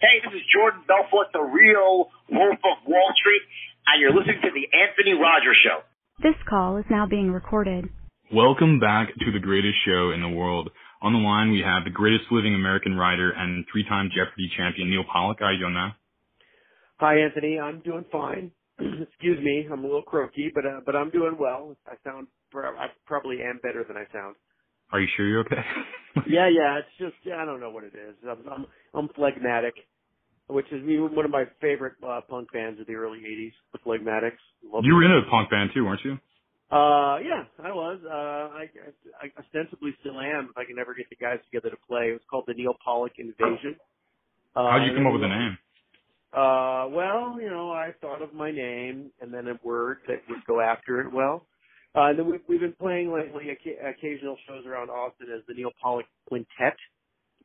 Hey, this is Jordan Belfort, the real Wolf of Wall Street, and you're listening to the Anthony Rogers Show. This call is now being recorded. Welcome back to the greatest show in the world. On the line, we have the greatest living American writer and three-time Jeopardy champion, Neal Pollack. How are you doing, man? Hi, Anthony. I'm doing fine. Excuse me, I'm a little croaky, but uh, but I'm doing well. I sound I probably am better than I sound. Are you sure you're okay? yeah, yeah. It's just yeah, I don't know what it is. I'm I'm, I'm phlegmatic, which is one of my favorite uh, punk bands of the early '80s, the Phlegmatics. Love you were in a punk band too, weren't you? Uh, yeah, I was. Uh, I, I ostensibly still am. If I can ever get the guys together to play, it was called the Neal Pollack Invasion. Uh, How'd you come up with the name? Uh, well, you know, I thought of my name and then a word that would go after it well. Uh, and then we've, we've been playing lately occasional shows around Austin as the Neal Pollack Quintet.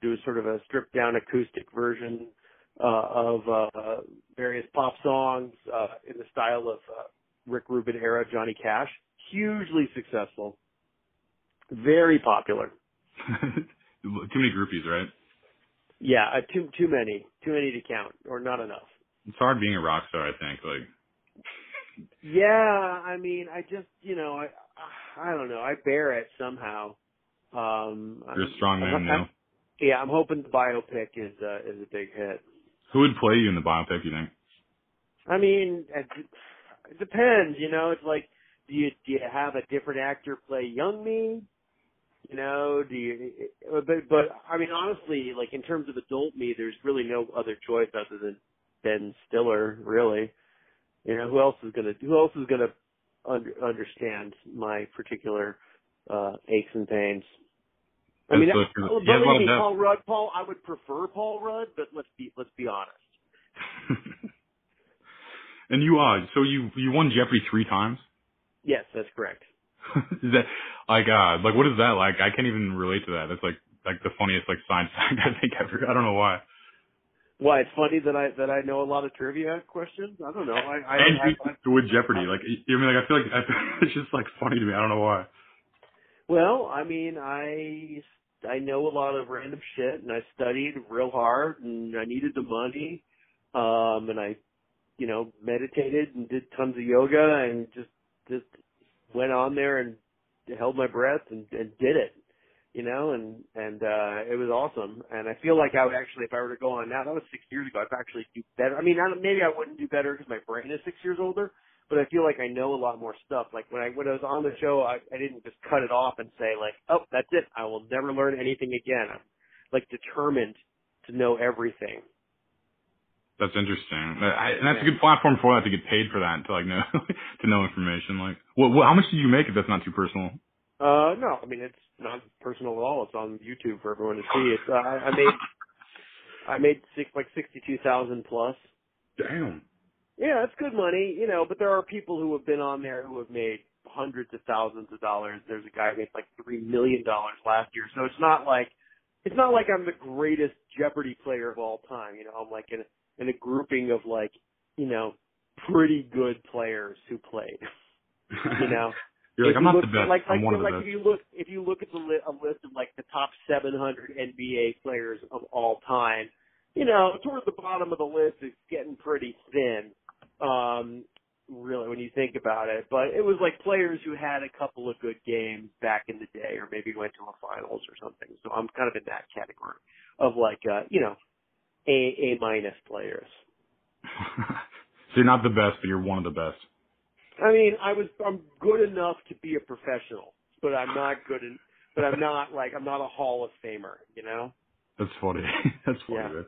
Do sort of a stripped down acoustic version uh, of uh, various pop songs uh, in the style of uh, Rick Rubin era Johnny Cash. Hugely successful, very popular. Too many groupies, right? Yeah, uh, too too many, too many to count, or not enough. It's hard being a rock star, I think. Like yeah, I mean, I just, you know, I, I don't know. I bear it somehow. Um, You're a strong man now. Yeah, I'm hoping the biopic is uh, is a big hit. Who would play you in the biopic? You think? I mean, it, it depends. You know, it's like, do you do you have a different actor play young me? You know, do you? But but I mean, honestly, like in terms of adult me, there's really no other choice other than Ben Stiller, really. You know, who else is gonna who else is gonna under, understand my particular uh aches and pains? I mean, so that, believe me, Paul Rudd. Paul, I would prefer Paul Rudd, but let's be let's be honest. and you are so you you won Jeopardy three times. Yes, that's correct. is that like uh like what is that like? I can't even relate to that. That's like like the funniest like science fact I think ever. I don't know why. Why it's funny that I that I know a lot of trivia questions. I don't know. I, I and I, I, with Jeopardy, like I mean, like I feel like I, it's just like funny to me. I don't know why. Well, I mean, I I know a lot of random shit, and I studied real hard, and I needed the money, um, and I, you know, meditated and did tons of yoga, and just just went on there and held my breath and, and did it you know, and and uh it was awesome. And I feel like I would actually, if I were to go on now, that was six years ago, I'd actually do better. I mean, I, maybe I wouldn't do better because my brain is six years older, but I feel like I know a lot more stuff. Like when I when I was on the show, I, I didn't just cut it off and say like, oh, that's it. I will never learn anything again. I'm like determined to know everything. That's interesting, I, and that's a good platform for that to get paid for that to like know to know information. Like, what, what, how much did you make if that's not too personal? Uh, no, I mean it's not personal at all. It's on YouTube for everyone to see. It's uh, I made I made six like sixty two thousand plus. Damn. Yeah, it's good money, you know. But there are people who have been on there who have made hundreds of thousands of dollars. There's a guy who made like three million dollars last year. So it's not like it's not like I'm the greatest Jeopardy player of all time. You know, I'm like in a, in a grouping of like you know pretty good players who played. you know. You're like, I'm not look, the best. Like, I'm like, one of the like best. if you look, if you look at the li- a list of like the top 700 NBA players of all time, you know, towards the bottom of the list, it's getting pretty thin. Um, really, when you think about it, but it was like players who had a couple of good games back in the day, or maybe went to a finals or something. So I'm kind of in that category of like, uh, you know, a a minus players. so you're not the best, but you're one of the best. I mean, I was I'm good enough to be a professional, but I'm not good in, but I'm not like I'm not a Hall of Famer, you know. That's funny. That's funny. Yeah. Man.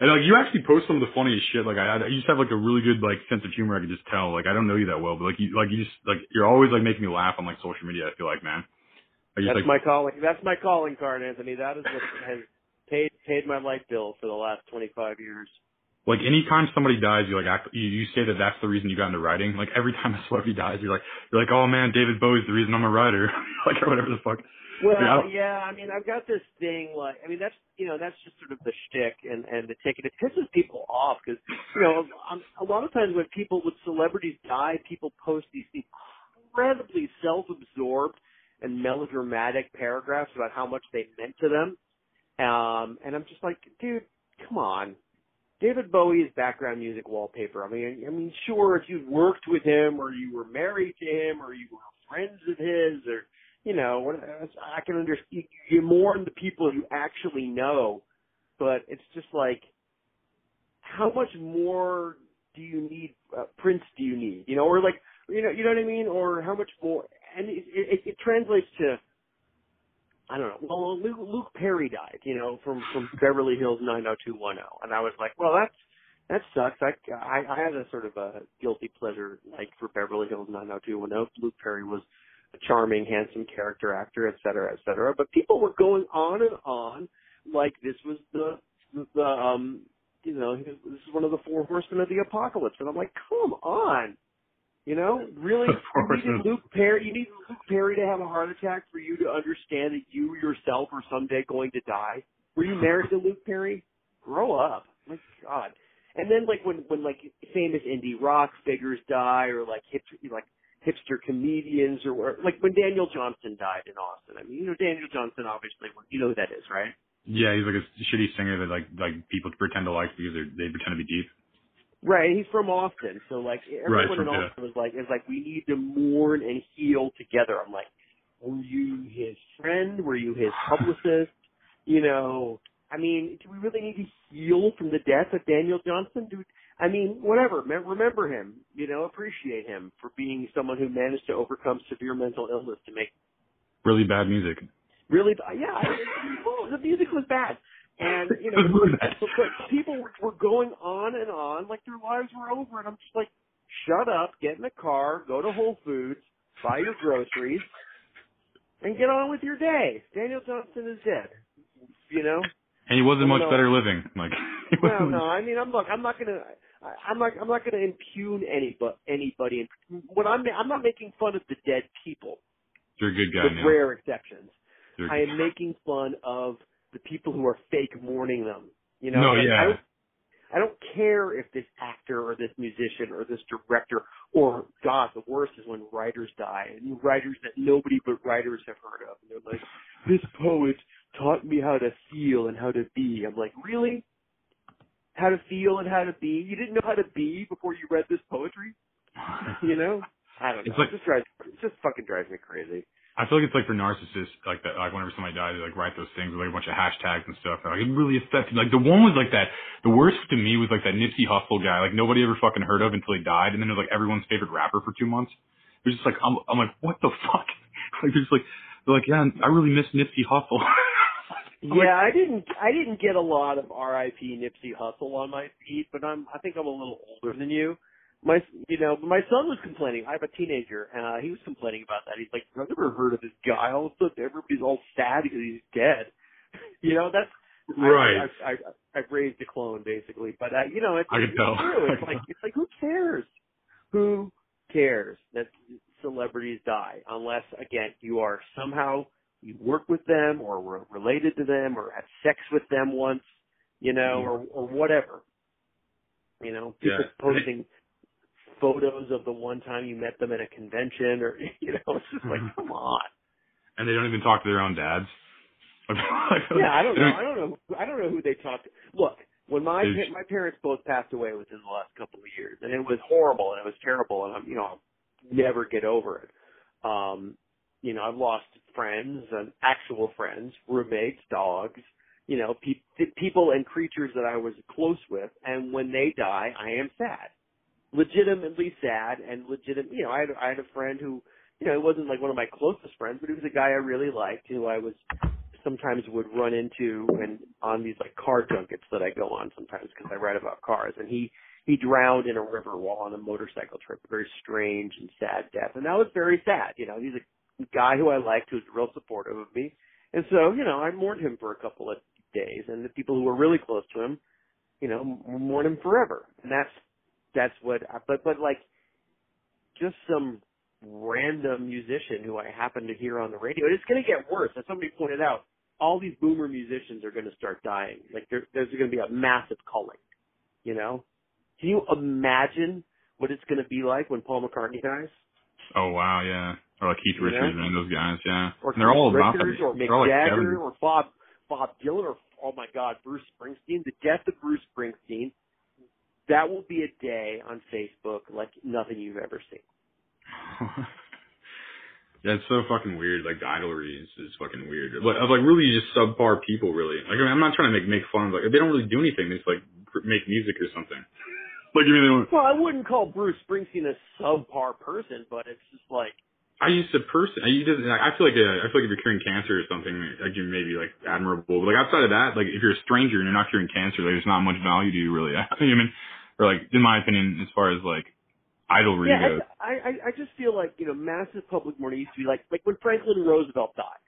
And like you actually post some of the funniest shit. Like I, I, you just have like a really good like sense of humor. I can just tell. Like I don't know you that well, but like you, like you just like you're always like making me laugh on like social media. I feel like man. Like, that's like, my calling. That's my calling card, Anthony. That is what has paid paid my light bill for the last 25 years like anytime somebody dies, you like act, you, you say that that's the reason you got into writing. Like every time a celebrity dies, you're like you're like, oh man, David Bowie's the reason I'm a writer, like or whatever the fuck. Well, I yeah, I mean, I've got this thing like, I mean, that's you know, that's just sort of the shtick and and the ticket. It pisses people off because you know, a lot of times when people with celebrities die, people post these incredibly self-absorbed and melodramatic paragraphs about how much they meant to them. Um, and I'm just like, dude, come on David Bowie is background music wallpaper. I mean, I mean, sure, if you worked with him or you were married to him or you were friends of his or you know, I can understand. You mourn the people you actually know, but it's just like, how much more do you need? Uh, Prince do you need? You know, or like, you know, you know what I mean? Or how much more? And it, it, it translates to, I don't know. Well, Luke, Luke Perry died, you know, from from Beverly Hills 90210, and I was like, well, that's that sucks. I I, I had a sort of a guilty pleasure like for Beverly Hills 90210. Luke Perry was a charming, handsome character actor, et cetera, et cetera. But people were going on and on like this was the the um you know this is one of the four horsemen of the apocalypse, and I'm like, come on. You know, really, you need Luke Perry. You need Luke Perry to have a heart attack for you to understand that you yourself are someday going to die. Were you married to Luke Perry? Grow up, my God. And then like when when like famous indie rock figures die, or like hip like hipster comedians, or, like when Daniel Johnston died in Austin. I mean, you know Daniel Johnston, obviously, you know who that is, right? Yeah, he's like a shitty singer that like like people pretend to like because they they pretend to be deep. Right, he's from Austin, so like Right, everyone from- in yeah. Austin was like, is like we need to mourn and heal together. I'm like, were you his friend? Were you his publicist? You know, I mean, do we really need to heal from the death of Daniel Johnston? Do I mean, whatever. Remember him. You know, appreciate him for being someone who managed to overcome severe mental illness to make Really bad music. really yeah I, well, the music was bad and you know It was bad. but, but people were, were going on and on like their lives were over and i'm just like shut up get in the car go to whole foods buy your groceries and get on with your day daniel johnston is dead you know And he wasn't much no. better living. Like no no i mean i'm look i'm not gonna I'm not. I'm not going to impugn any, but anybody. When I'm, I'm not making fun of the dead people, You're a good guy, with Neal. rare exceptions. I am making fun of the people who are fake mourning them. You know, No, Like, yeah. I don't, I don't care if this actor or this musician or this director or God, the worst is when writers die and writers that nobody but writers have heard of. And they're like, this poet taught me how to feel and how to be. I'm like, really? How to feel and how to be? You didn't know how to be before you read this poetry? You know? I don't know. It's like- it just drives, it just fucking drives me crazy. I feel like it's like for narcissists, like that. Like whenever somebody dies, they like write those things with like a bunch of hashtags and stuff. And, Like it really affected. Like the one was like that. The worst to me was like that Nipsey Hussle guy. Like nobody ever fucking heard of until he died, and then it was like everyone's favorite rapper for two months. It was just like I'm, I'm like, what the fuck? Like they're just like, they're like, yeah, I really miss Nipsey Hussle. I'm like- Yeah, I didn't. I didn't get a lot of R.I.P. Nipsey Hussle on my feed, but I'm. I think I'm a little older than you. My, you know, my son was complaining. I have a teenager, and uh, he was complaining about that. He's like, I've never heard of this guy. All of a sudden, everybody's all sad because he's dead. You know, that's Right. I, I, I, I've raised a clone basically, but uh, you know, it's, I can it's tell. true. It's like it's like who cares? Who cares that celebrities die unless again you are somehow you work with them or were related to them or had sex with them once, you know, or or whatever. You know, people Yeah. posting photos of the one time you met them at a convention or you know, it's just like come on. and they don't even talk to their own dads. Yeah, I don't know. I don't know. I don't know who they talked to. Look, when my pa- my parents both passed away within the last couple of years, and it was horrible and it was terrible, and I'm you know I'll never get over it. Um, you know, I've lost friends and actual friends, roommates, dogs, you know, pe- people and creatures that I was close with, and when they die, I am sad, legitimately sad, and legitimate. You know, I had I had a friend who, you know, it wasn't like one of my closest friends, but he was a guy I really liked, who I was sometimes would run into and on these like car junkets that I go on sometimes because I write about cars and he he drowned in a river while on a motorcycle trip very strange and sad death and that was very sad you know he's a guy who I liked who was real supportive of me and so you know I mourned him for a couple of days and the people who were really close to him you know mourn him forever and that's that's what I, but but like just some random musician who I happen to hear on the radio. It's going to get worse. As somebody pointed out, all these boomer musicians are going to start dying. Like there, there's going to be a massive culling. You know? Can you imagine what it's going to be like when Paul McCartney dies? Oh wow, yeah. Or like Keith? Richards and those guys, yeah. Or And they're all Keith about Richards, or Mick all Jagger, 70. or Bob Bob Dylan, or oh my God, Bruce Springsteen. The death of Bruce Springsteen that will be a day on Facebook like nothing you've ever seen. yeah, it's so fucking weird. Like the idolry is, is fucking weird. Like, of like really just subpar people, really. Like I mean, I'm not trying to make make fun of like they don't really do anything. They just like make music or something. Like I mean, they don't. Well, I wouldn't call Bruce Springsteen a subpar person, but it's just like I used to person. I used to, I feel like uh, I feel like if you're curing cancer or something, like you may be like admirable. But like outside of that, like if you're a stranger and you're not curing cancer, like there's not much value to you really. I mean, or like in my opinion, as far as like idolry yeah, goes. I, I I just feel like you know massive public mourning used to be like like when Franklin Roosevelt died.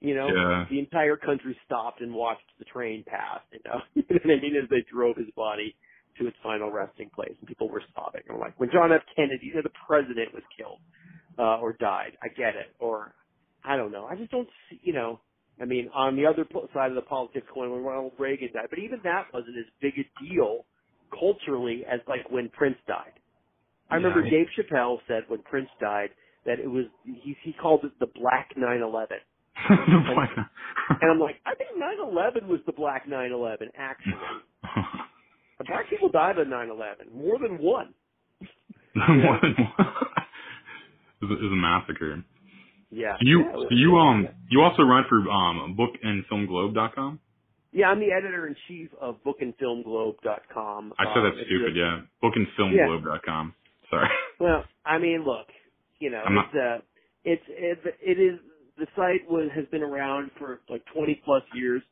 You know, Yeah. the entire country stopped and watched the train pass. You know, I mean? As they drove his body to its final resting place, and people were sobbing. And like when John F. Kennedy, you know, the president was killed uh, or died. I get it. Or I don't know. I just don't see. You know, I mean, on the other side of the politics coin, when Ronald Reagan died, but even that wasn't as big a deal culturally as like when Prince died. I remember Yeah. Dave Chappelle said when Prince died that it was he he called it the Black 9/11. And I'm like, I think 9/11 was the Black 9/11 actually. Black people died on 9/11, more than one. More than one. it, was a massacre. Yeah. So you, yeah, so you um, you also run for um, bookandfilmglobe.com. Yeah, I'm the editor in chief of bookandfilmglobe.com. I said Um, that's it's stupid. Yeah, bookandfilmglobe.com. Sorry. Well, I mean, look, you know, I'm not- it's uh it's it, it is the site was has been around for like 20 plus years.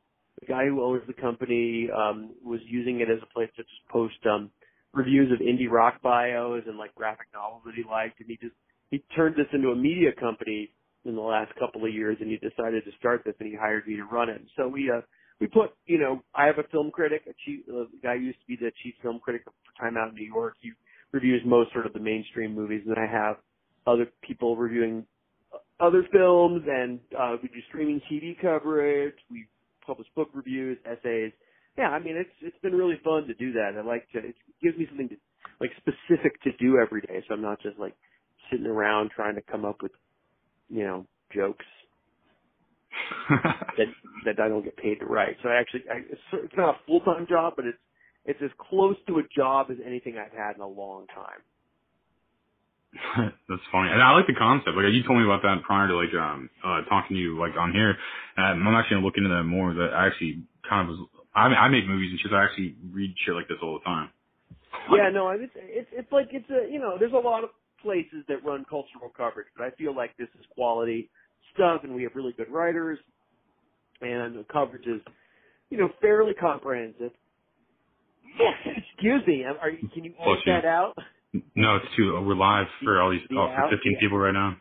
The guy who owns the company um was using it as a place to just post um reviews of indie rock bios and like graphic novels that he liked and he just he turned this into a media company in the last couple of years and he decided to start this and he hired me to run it. So we uh we put, you know, I have a film critic, a chief, uh, the guy who used to be the chief film critic for Time Out in New York. He reviews most sort of the mainstream movies, and I have other people reviewing other films, and uh, we do streaming TV coverage. We publish book reviews, essays. Yeah, I mean, it's it's been really fun to do that. I like to. It gives me something to like specific to do every day, so I'm not just like sitting around trying to come up with, you know, jokes that that I don't get paid to write. So I actually, I, it's, it's not a full time job, but it's it's as close to a job as anything I've had in a long time. That's funny. And I like the concept. Like you told me about that prior to like um uh talking to you like on here. Um, I'm actually gonna look into that more. That I actually kind of was. I mean, I make movies and shit. so I actually read shit like this all the time. Yeah, no, it's it's it's like it's a you know there's a lot of places that run cultural coverage, but I feel like this is quality stuff, and we have really good writers, and the coverage is you know fairly comprehensive. Excuse me, are you, can you edit that out? No, it's too. We're live for all these The oh, for 15 people right now.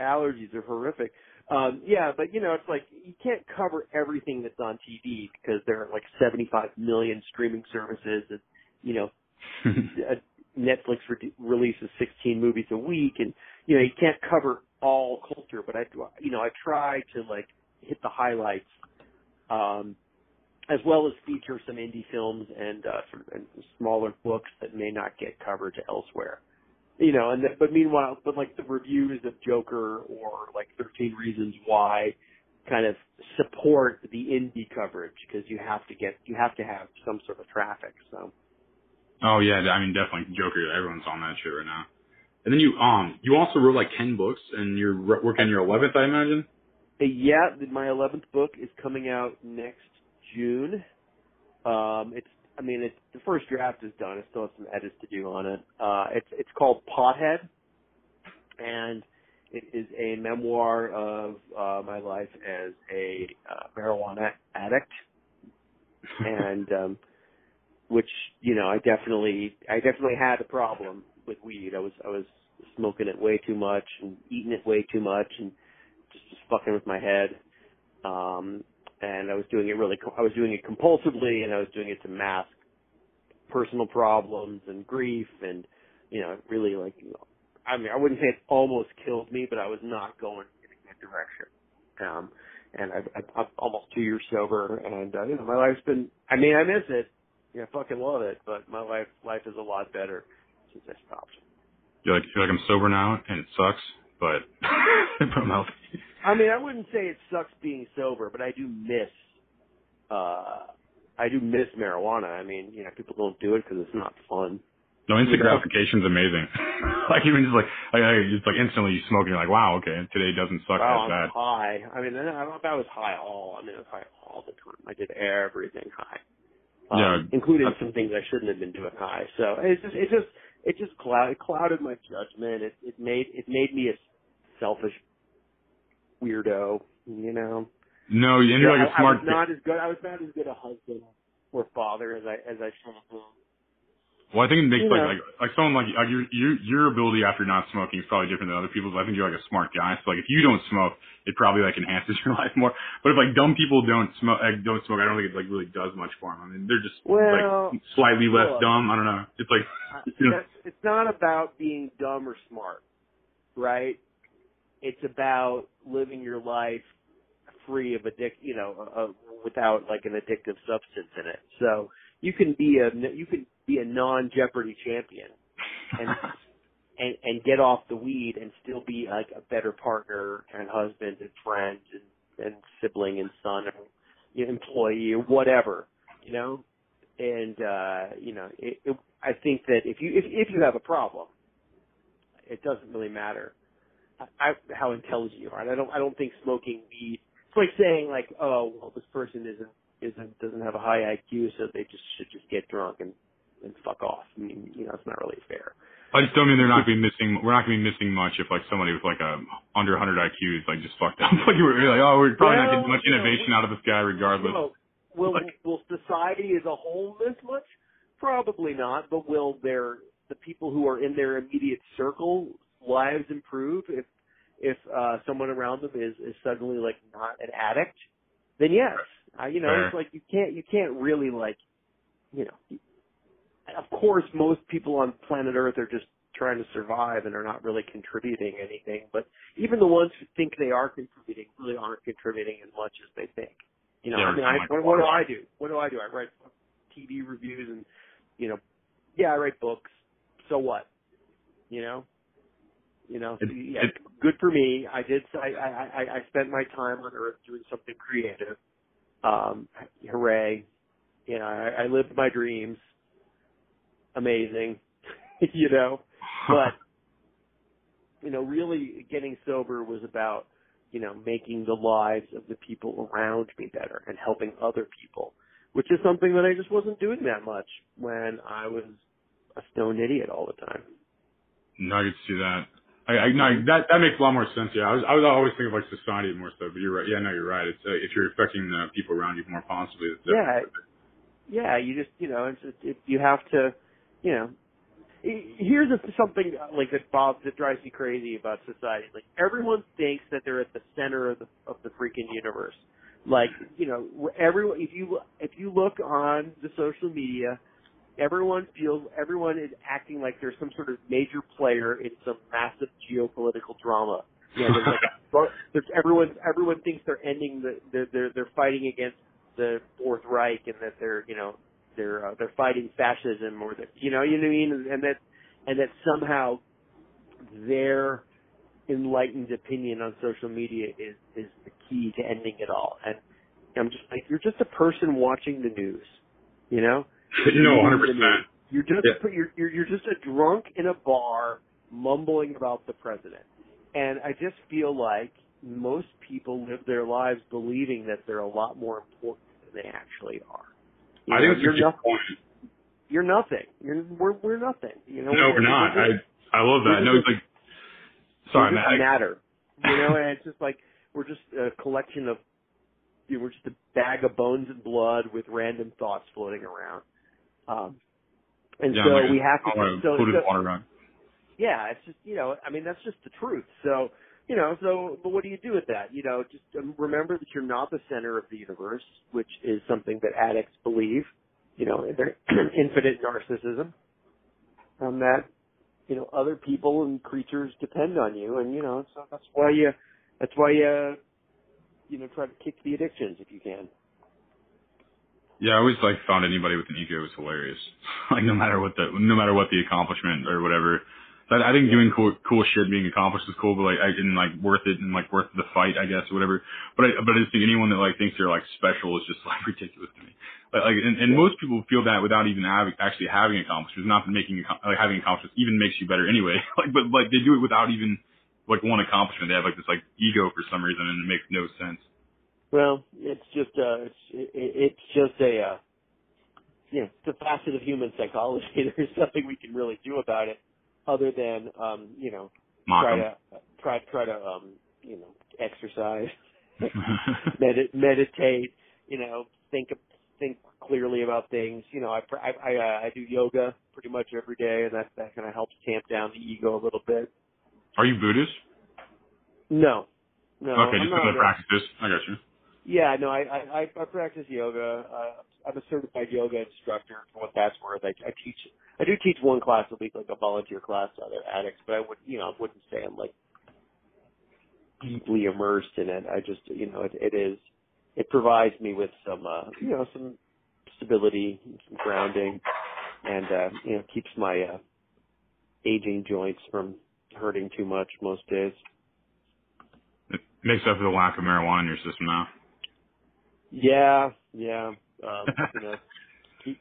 allergies are horrific. Um, yeah, but you know, it's like you can't cover everything that's on TV because there are like 75 million streaming services, and you know, uh, Netflix re- releases 16 movies a week, and you know, you can't cover all culture. But I, you know, I try to like hit the highlights, um, as well as feature some indie films and uh, sort of and smaller books that may not get coverage elsewhere you know, and but meanwhile, but like the reviews of Joker or like 13 Reasons Why kind of support the indie coverage because you have to get, you have to have some sort of traffic. So oh yeah, I mean definitely Joker. Everyone's on that shit right now. And then you um you also wrote like 10 books and you're re- working on your 11th, I imagine. Uh, yeah, my 11th book is coming out next June. Um, it's, I mean, it's, the first draft is done. I still have some edits to do on it. Uh, it's, it's called Pothead and it is a memoir of, uh, my life as a, uh, marijuana addict. and, um, which, you know, I definitely, I definitely had a problem with weed. I was, I was smoking it way too much and eating it way too much and just, just fucking with my head. Um, and I was doing it really, I was doing it compulsively and I was doing it to mask personal problems and grief and, you know, really like, you know, I mean, I wouldn't say it almost killed me, but I was not going in a good direction. Um, and I, I, I'm almost two years sober and, uh, you know, my life's been, I mean, I miss it. Yeah, I fucking love it, but my life, life is a lot better since I stopped. You're like you're like I'm sober now and it sucks, but but I'm healthy. I mean, I wouldn't say it sucks being sober, but I do miss uh I do miss marijuana. I mean, you know, people don't do it because it's not fun. No, instant You know? gratification's amazing. like even just like, like, like just like instantly you smoke and you're like, wow, okay, today doesn't suck Wow, that bad. I'm high. I mean, I don't know if I was high all. I mean, I was high all the time. I did everything high. Um, Yeah, including some things I shouldn't have been doing high. So it's just, it just, it just cloud, it clouded my judgment. It, it made, it made me a selfish weirdo. You know, No, you're like a smart. I was not as good. I was not as good a husband or father as I as I should have been. Well, I think it makes You like, know. like like someone like like your your your ability after not smoking is probably different than other people's. I think you're like a smart guy. So like if you don't smoke, it probably like enhances your life more. But if like dumb people don't smoke, like, don't smoke, I don't think it like really does much for them. I mean, they're just Well, like slightly less look. dumb. I don't know. It's like you know, it's not about being dumb or smart, right? It's about living your life free of addic, you know, uh, without like an addictive substance in it. So you can be a you can be a non Jeopardy champion and and and get off the weed and still be like a better partner and husband and friend and, and sibling and son and you know, employee or whatever, you know. And uh, you know, it, it, I think that if you if if you have a problem, it doesn't really matter I, I, how intelligent you are. And I don't I don't think smoking weed. It's like saying like, oh well, this person isn't isn't doesn't have a high IQ, so they just should just get drunk and and fuck off. I mean, you know, it's not really fair. I just don't mean they're not gonna be missing. We're not gonna be missing much if like somebody with like a under 100 IQ is like just fucked up. like you were like, oh, we're probably not getting much you know, innovation out of this guy regardless. Well, will Like- will society as a whole miss much? Probably not. But will their the people who are in their immediate circle lives improve if if uh someone around them is is suddenly like not an addict? Then yes. Uh, you know, Fair. it's like you can't you can't really like you know. Of course, most people on planet Earth are just trying to survive and are not really contributing anything. But even the ones who think they are contributing really aren't contributing as much as they think. You know, Yeah, I mean, I, what, what do I do? What do I do? I write TV reviews and, you know, yeah, I write books. So what? You know, you know, It- yeah, it- good for me. I did. I, I I I spent my time on Earth doing something creative. Um, hooray! You know, I, I lived my dreams. Amazing, you know but you know, really getting sober was about you know making the lives of the people around me better and helping other people, which is something that I just wasn't doing that much when I was a stoned idiot all the time. No, I could see that. I, I no, that that makes a lot more sense. Yeah, I was I was always thinking of like society more so, but you're right. Yeah, no, you're right. It's uh, if you're affecting the people around you more positively, Yeah. Yeah, you just you know, it's just, it, you have to, you know. Here's a, something uh, like that Bob that drives me crazy about society. Like everyone thinks that they're at the center of the of the freaking universe. Like you know, everyone if you if you look on the social media, everyone feels everyone is acting like there's some sort of major player in some massive geopolitical drama. There's like there's everyone everyone thinks they're ending the they're they're, they're fighting against the Fourth Reich and that they're you know they're uh, they're fighting fascism or that you know you know what I mean and that and that somehow their enlightened opinion on social media is is the key to ending it all and I'm just like you're just a person watching the news you know no, hundred percent. you're just Yeah. you're, you're you're just a drunk in a bar mumbling about the president. And I just feel like most people live their lives believing that they're a lot more important than they actually are. You I know, think it's a you're nothing. point. You're nothing. You're we're we're nothing. You know. No, we're not. I I love that. No, it's like sorry, we're just matter. You know, and it's just like we're just a collection of you know, we're just a bag of bones and blood with random thoughts floating around. Um and yeah, so like, we have to so, so water yeah, it's just you know, I mean that's just the truth. So you know, so but what do you do with that? You know, just um, remember that you're not the center of the universe, which is something that addicts believe. You know, in their infinite narcissism, and that you know other people and creatures depend on you, and you know, so that's why you that's why you you know try to kick the addictions if you can. Yeah, I always like found anybody with an ego was hilarious. like no matter what the no matter what the accomplishment or whatever, So I, I think doing cool, cool shit, being accomplished is cool, but like, I and like worth it and like worth the fight, I guess, or whatever. But I, but I just think anyone that like thinks they're like special is just like ridiculous to me. Like, like and, and most people feel that without even having actually having accomplishments. Not making like having accomplishments even makes you better anyway. like, but like they do it without even like one accomplishment. They have like this like ego for some reason, and it makes no sense. Well, it's just uh, it's it, it's just a uh, you know, it's a facet of human psychology. There's nothing we can really do about it other than um, you know, Mock try 'em. to try try to um, you know, exercise, med- meditate, you know, think think clearly about things. You know, I pr- I I, uh, I do yoga pretty much every day, and that that kind of helps tamp down the ego a little bit. Are you Buddhist? No, no, okay, I'm just because I practice this. I got you. Yeah, no, I I, I I practice yoga. Uh, I'm a certified yoga instructor. For what that's worth, I, I teach. I do teach one class a week, like a volunteer class to other addicts, but I would, you know, I wouldn't say I'm like deeply immersed in it. I just, you know, it, it is. It provides me with some, uh, you know, some stability, some grounding, and uh, you know, keeps my uh, aging joints from hurting too much most days. It makes up for the lack of marijuana in your system now. Yeah, yeah. Um, you know, keep,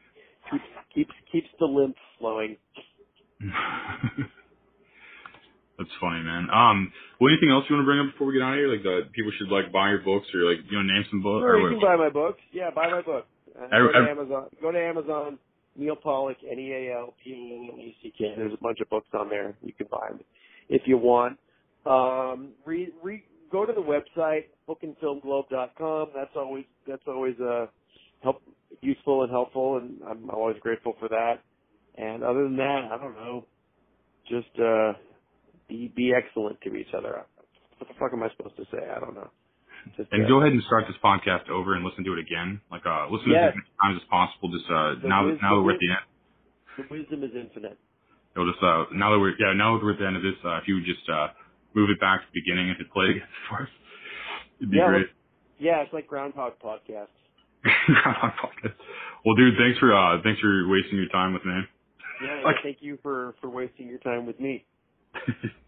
keeps keeps keeps the lymph flowing. That's funny, man. Um, well, anything else you want to bring up before we get out of here? Like, the people should like buy your books or like, you know, name some books. Sure, or you can buy my books. Yeah, buy my book. Uh, go to Amazon. Go to Amazon. Neal Pollack, N E A L P O L E C K. There's a bunch of books on there. You can buy them if you want. Um, re, re, go to the website bookandfilmglobe.com. That's always that's always uh, help useful and helpful, and I'm always grateful for that. And other than that, I don't know. Just uh, be be excellent to each other. What the fuck am I supposed to say? I don't know. Just And uh, go ahead and start this podcast over and listen to it again. Like, uh, listen to it as many times as possible. Just uh, The now, wis- now that we're at the end, the wisdom is infinite. it'll just uh, now that we're yeah, now that we're at the end of this, uh, if you would just uh, move it back to the beginning and hit play again for us, it'd be Yeah, great. Yeah, it's like Groundhog Podcast. well, dude, thanks for uh, thanks for wasting your time with me. Yeah, Like- thank you for for wasting your time with me.